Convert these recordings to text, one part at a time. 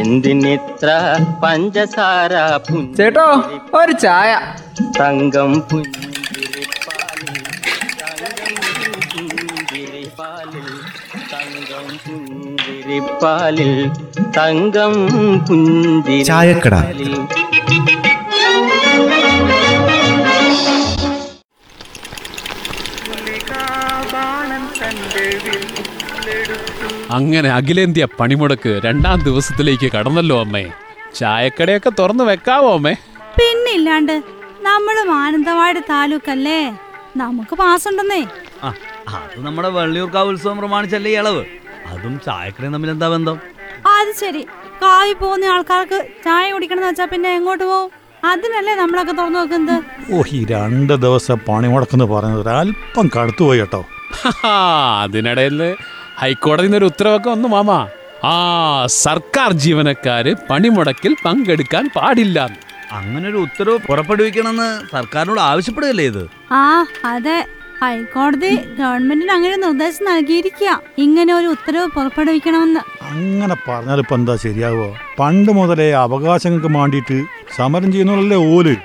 എന്തിനിത്ര പഞ്ചസാര ചേട്ടോ ഒരു ചായ തങ്കം പുഞ്ചിരിപ്പാലിൽ തങ്കം പുഞ്ചിരിപ്പാലിൽ തങ്കം പുഞ്ചിരിപ്പാലിൽ തങ്കം ചായക്കട. അങ്ങനെ അഖിലേന്ത്യാ പണിമുടക്ക് രണ്ടാം ദിവസത്തിലേക്ക് കടന്നല്ലോ അമ്മേ. ചായക്കടയൊക്കെ തുറന്നു വെക്കാവോ അമ്മേ? പിന്നില്ലാണ്ട് നമ്മളും ആനന്ദവാട് താലൂക്കല്ലേ? നമുക്ക് പാസുണ്ടെന്നേ ആ, അത് നമ്മുടെ വള്ളിയൂർക്കാവ് ഉത്സവം പ്രമാണിച്ചല്ലേ ഈ ഇളവ്. അതും ചായക്കടയും തമ്മിൽ എന്താ ബന്ധം? അത് ശരി. കാവി പോകുന്ന ആൾക്കാർക്ക് ചായ കുടിക്കണം വെച്ചാ പിന്നെ എങ്ങോട്ട് പോവും? അതിനല്ലേ നമ്മളൊക്കെ തുറന്നു വെക്കുന്നത്? ഓ ഈ രണ്ട് ദിവസം പണി മുടക്കെന്ന് പറഞ്ഞത് അല്പം കടുത്തുപോയി കേട്ടോ. അതിനിടയിൽ ഹൈക്കോടതിയിൽ നിന്നൊരു ഒരു ഉത്തരവൊക്കെ വന്നു മാമാ. ആ സർക്കാർ ജീവനക്കാര് പണിമുടക്കിൽ പങ്കെടുക്കാൻ പാടില്ല. അങ്ങനെ ഒരു ഉത്തരവ് പുറപ്പെടുവിക്കണമെന്ന് സർക്കാരിനോട് ആവശ്യപ്പെടുകയല്ലേ ഇത്? ആ അതെ. ഹൈക്കോടതി ഗവൺമെന്റിന് അങ്ങനെ നിർദ്ദേശം നൽകിയിരിക്കുക. ഇങ്ങനെ ഒരു ഉത്തരവ് പുറപ്പെടുവിക്കണമെന്ന്. അങ്ങനെ പറഞ്ഞാൽ ഇപ്പൊ എന്താ ശരിയാവോ പണ്ട് മുതലേ അവകാശങ്ങൾക്ക് വേണ്ടിയിട്ട് സമരം ചെയ്യുന്നവരല്ലേ ഓൽ?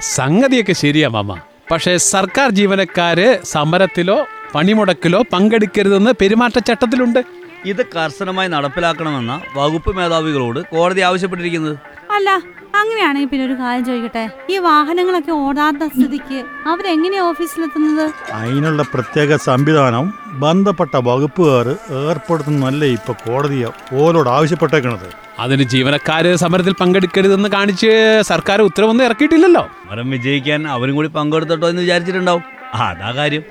സംഗതിയൊക്കെ ശരിയാ മാമ. പക്ഷേ സർക്കാർ ജീവനക്കാര് സമരത്തിലോ പണിമുടക്കിലോ പങ്കെടുക്കരുതെന്ന് പെരുമാറ്റച്ചട്ടത്തിലുണ്ട്. ഇത് കർശനമായി നടപ്പിലാക്കണമെന്ന വകുപ്പ് മേധാവികളോട് കോടതി ആവശ്യപ്പെട്ടിരിക്കുന്നത്. അല്ല അങ്ങനെയാണെങ്കിൽ പിന്നെ ഒരു കാര്യം ചോദിക്കട്ടെ? ഈ വാഹനങ്ങളൊക്കെ ഓടാത്ത സ്ഥിതിക്ക് അവരെങ്ങനെയാ ഓഫീസിലെത്തുന്നത്? അതിനുള്ള പ്രത്യേക സംവിധാനം ബന്ധപ്പെട്ട വകുപ്പുകാർ ഏർപ്പെടുത്തുന്നല്ലേ ഇപ്പൊ കോടതി ഓരോട് ആവശ്യപ്പെട്ടേക്കണത്. അതിന് ജീവനക്കാര് സമരത്തിൽ പങ്കെടുക്കരുതെന്ന് കാണിച്ച് സർക്കാർ ഉത്തരവൊന്നും ഇറക്കിയിട്ടില്ലല്ലോ. സമരം വിജയിക്കാൻ അവരും കൂടി പങ്കെടുത്തിട്ടോ എന്ന് വിചാരിച്ചിട്ടുണ്ടാവും. അതാ കാര്യം.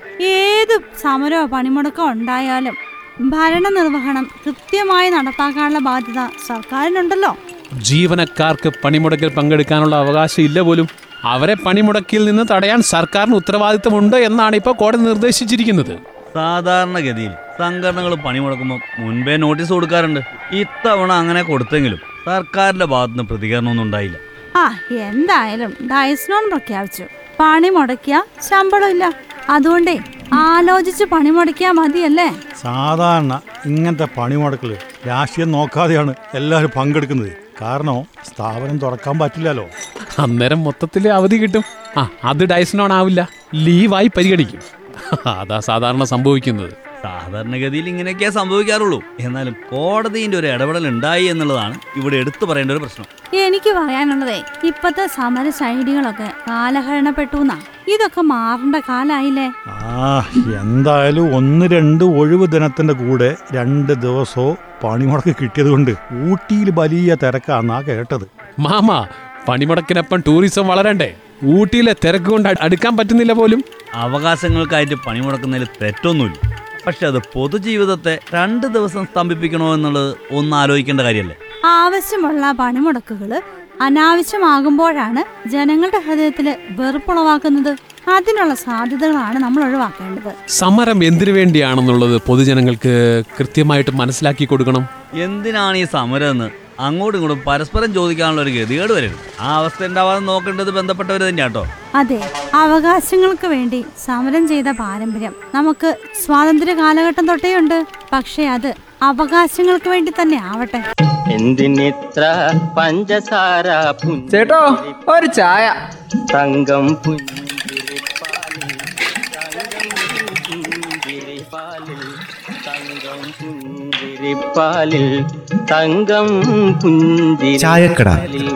ഏത് സമരമോ പണിമുടക്കോ ഉണ്ടായാലും ഭരണനിർവഹണം കൃത്യമായി നടപ്പാക്കാനുള്ള ബാധ്യത സർക്കാരിനുണ്ടല്ലോ. ജീവനക്കാർക്ക് പണിമുടക്കിൽ പങ്കെടുക്കാനുള്ള അവകാശം ഇല്ല പോലും അവരെ പണിമുടക്കിൽ നിന്ന് തടയാൻ സർക്കാരിന് ഉത്തരവാദിത്തമുണ്ട് എന്നാണ് ഇപ്പോൾ കോടതി നിർദ്ദേശിച്ചിരിക്കുന്നത്. സാധാരണഗതിയിൽ സംഘടനകൾ പണിമുടക്കുമ്പോൾ മുൻപേ നോട്ടീസ് കൊടുക്കാറുണ്ട്. ഇത്തവണ അങ്ങനെ കൊടുത്തെങ്കിലും സർക്കാരിന്റെ ഭാഗത്തുനിന്ന് പ്രതികരണമൊന്നും ഉണ്ടായില്ല. ആ എന്തായാലും ഡയസ്നോൺ പ്രഖ്യാപിച്ചു. പണി മുടക്കിയ ശമ്പളമില്ല. അതുകൊണ്ടേ ആലോചിച്ച് പണി മുടക്കിയാ മതിയല്ലേ? സാധാരണ ഇങ്ങനത്തെ പണി മുടക്കൽ രാഷ്ട്രീയം നോക്കാതെയാണ് എല്ലാവരും പങ്കെടുക്കുന്നത്. കാരണം സ്ഥാപനം തുറക്കാൻ പറ്റില്ലല്ലോ. അന്നേരം മൊത്തത്തിൽ അവധി കിട്ടും. ആ അത് ഡയസിനോൺ ആവില്ല. ലീവായി പരിഗണിക്കും. അതാ സാധാരണ സംഭവിക്കുന്നത്. സാധാരണഗതിയിൽ ഇങ്ങനെയൊക്കെ സംഭവിക്കാറുള്ളൂ. എന്നാലും കോടതിന്റെ ഒരു ഇടപെടൽ ഉണ്ടായി എന്നുള്ളതാണ് ഇവിടെ എടുത്തു പറയേണ്ട ഒരു പ്രശ്നം. എനിക്ക് പറയാനുള്ളതേ ഇപ്പത്തെ സമര ശൈലികളൊക്കെ കാലഹരണപ്പെട്ടു ഇതൊക്കെ മാറേണ്ട കാലായില്ലേ? ആ എന്തായാലും ഒന്ന് രണ്ട് ഒഴിവ് ദിനത്തിന്റെ കൂടെ രണ്ട് ദിവസവും പണിമുടക്ക് കിട്ടിയത് കൊണ്ട് ഊട്ടിയിൽ വലിയ തിരക്കാന്നാ കേട്ടത്. മാമാ പണിമുടക്കിനൊപ്പം ടൂറിസം വളരണ്ടേ? ഊട്ടിയിലെ തിരക്ക് കൊണ്ട് അടുക്കാൻ പറ്റുന്നില്ല പോലും. അവകാശങ്ങൾക്കായിട്ട് പണിമുടക്കുന്നതിൽ തെറ്റൊന്നുമില്ല. പക്ഷെ അത് പൊതുജീവിതത്തെ രണ്ട് ദിവസം സ്തംഭിപ്പിക്കണോ എന്നുള്ളത് ഒന്ന് ആലോചിക്കേണ്ട കാര്യമല്ലേ? ആവശ്യമുള്ള പണിമുടക്കുകൾ അനാവശ്യമാകുമ്പോഴാണ് ജനങ്ങളുടെ ഹൃദയത്തിൽ വെറുപ്പുളവാക്കുന്നത്. അതിനുള്ള സാധ്യതകളാണ് നമ്മൾ ഒഴിവാക്കേണ്ടത്. സമരം എന്തിനു വേണ്ടിയാണെന്നുള്ളത് പൊതുജനങ്ങൾക്ക് കൃത്യമായിട്ട് മനസ്സിലാക്കി കൊടുക്കണം. എന്തിനാണ് ഈ സമരം എന്ന് അങ്ങോട്ടും ഇങ്ങോട്ടും പരസ്പരം ചോദിക്കാനുള്ള ഒരു ഗതികേട് വരരുത്. ആ അവസ്ഥ ഉണ്ടാവാതെ നോക്കേണ്ടത് ബന്ധപ്പെട്ടവർ തന്നെയാ കേട്ടോ അതെ അവകാശങ്ങൾക്ക് വേണ്ടി സമരം ചെയ്ത പാരമ്പര്യം. നമുക്ക് സ്വാതന്ത്ര്യ കാലഘട്ടം തൊട്ടേ ഉണ്ട് പക്ഷേ അത് അവകാശങ്ങൾക്ക് വേണ്ടി തന്നെ ആവട്ടെ. എന്തിനിത്ര പഞ്ചസാര ചേട്ടോ ഒരു ചായ. തങ്കം പുഞ്ചിരിപ്പാലിൽ തങ്കം പുഞ്ചിരിപ്പാലിൽ തങ്കം പുഞ്ചിരിപ്പാലിൽ.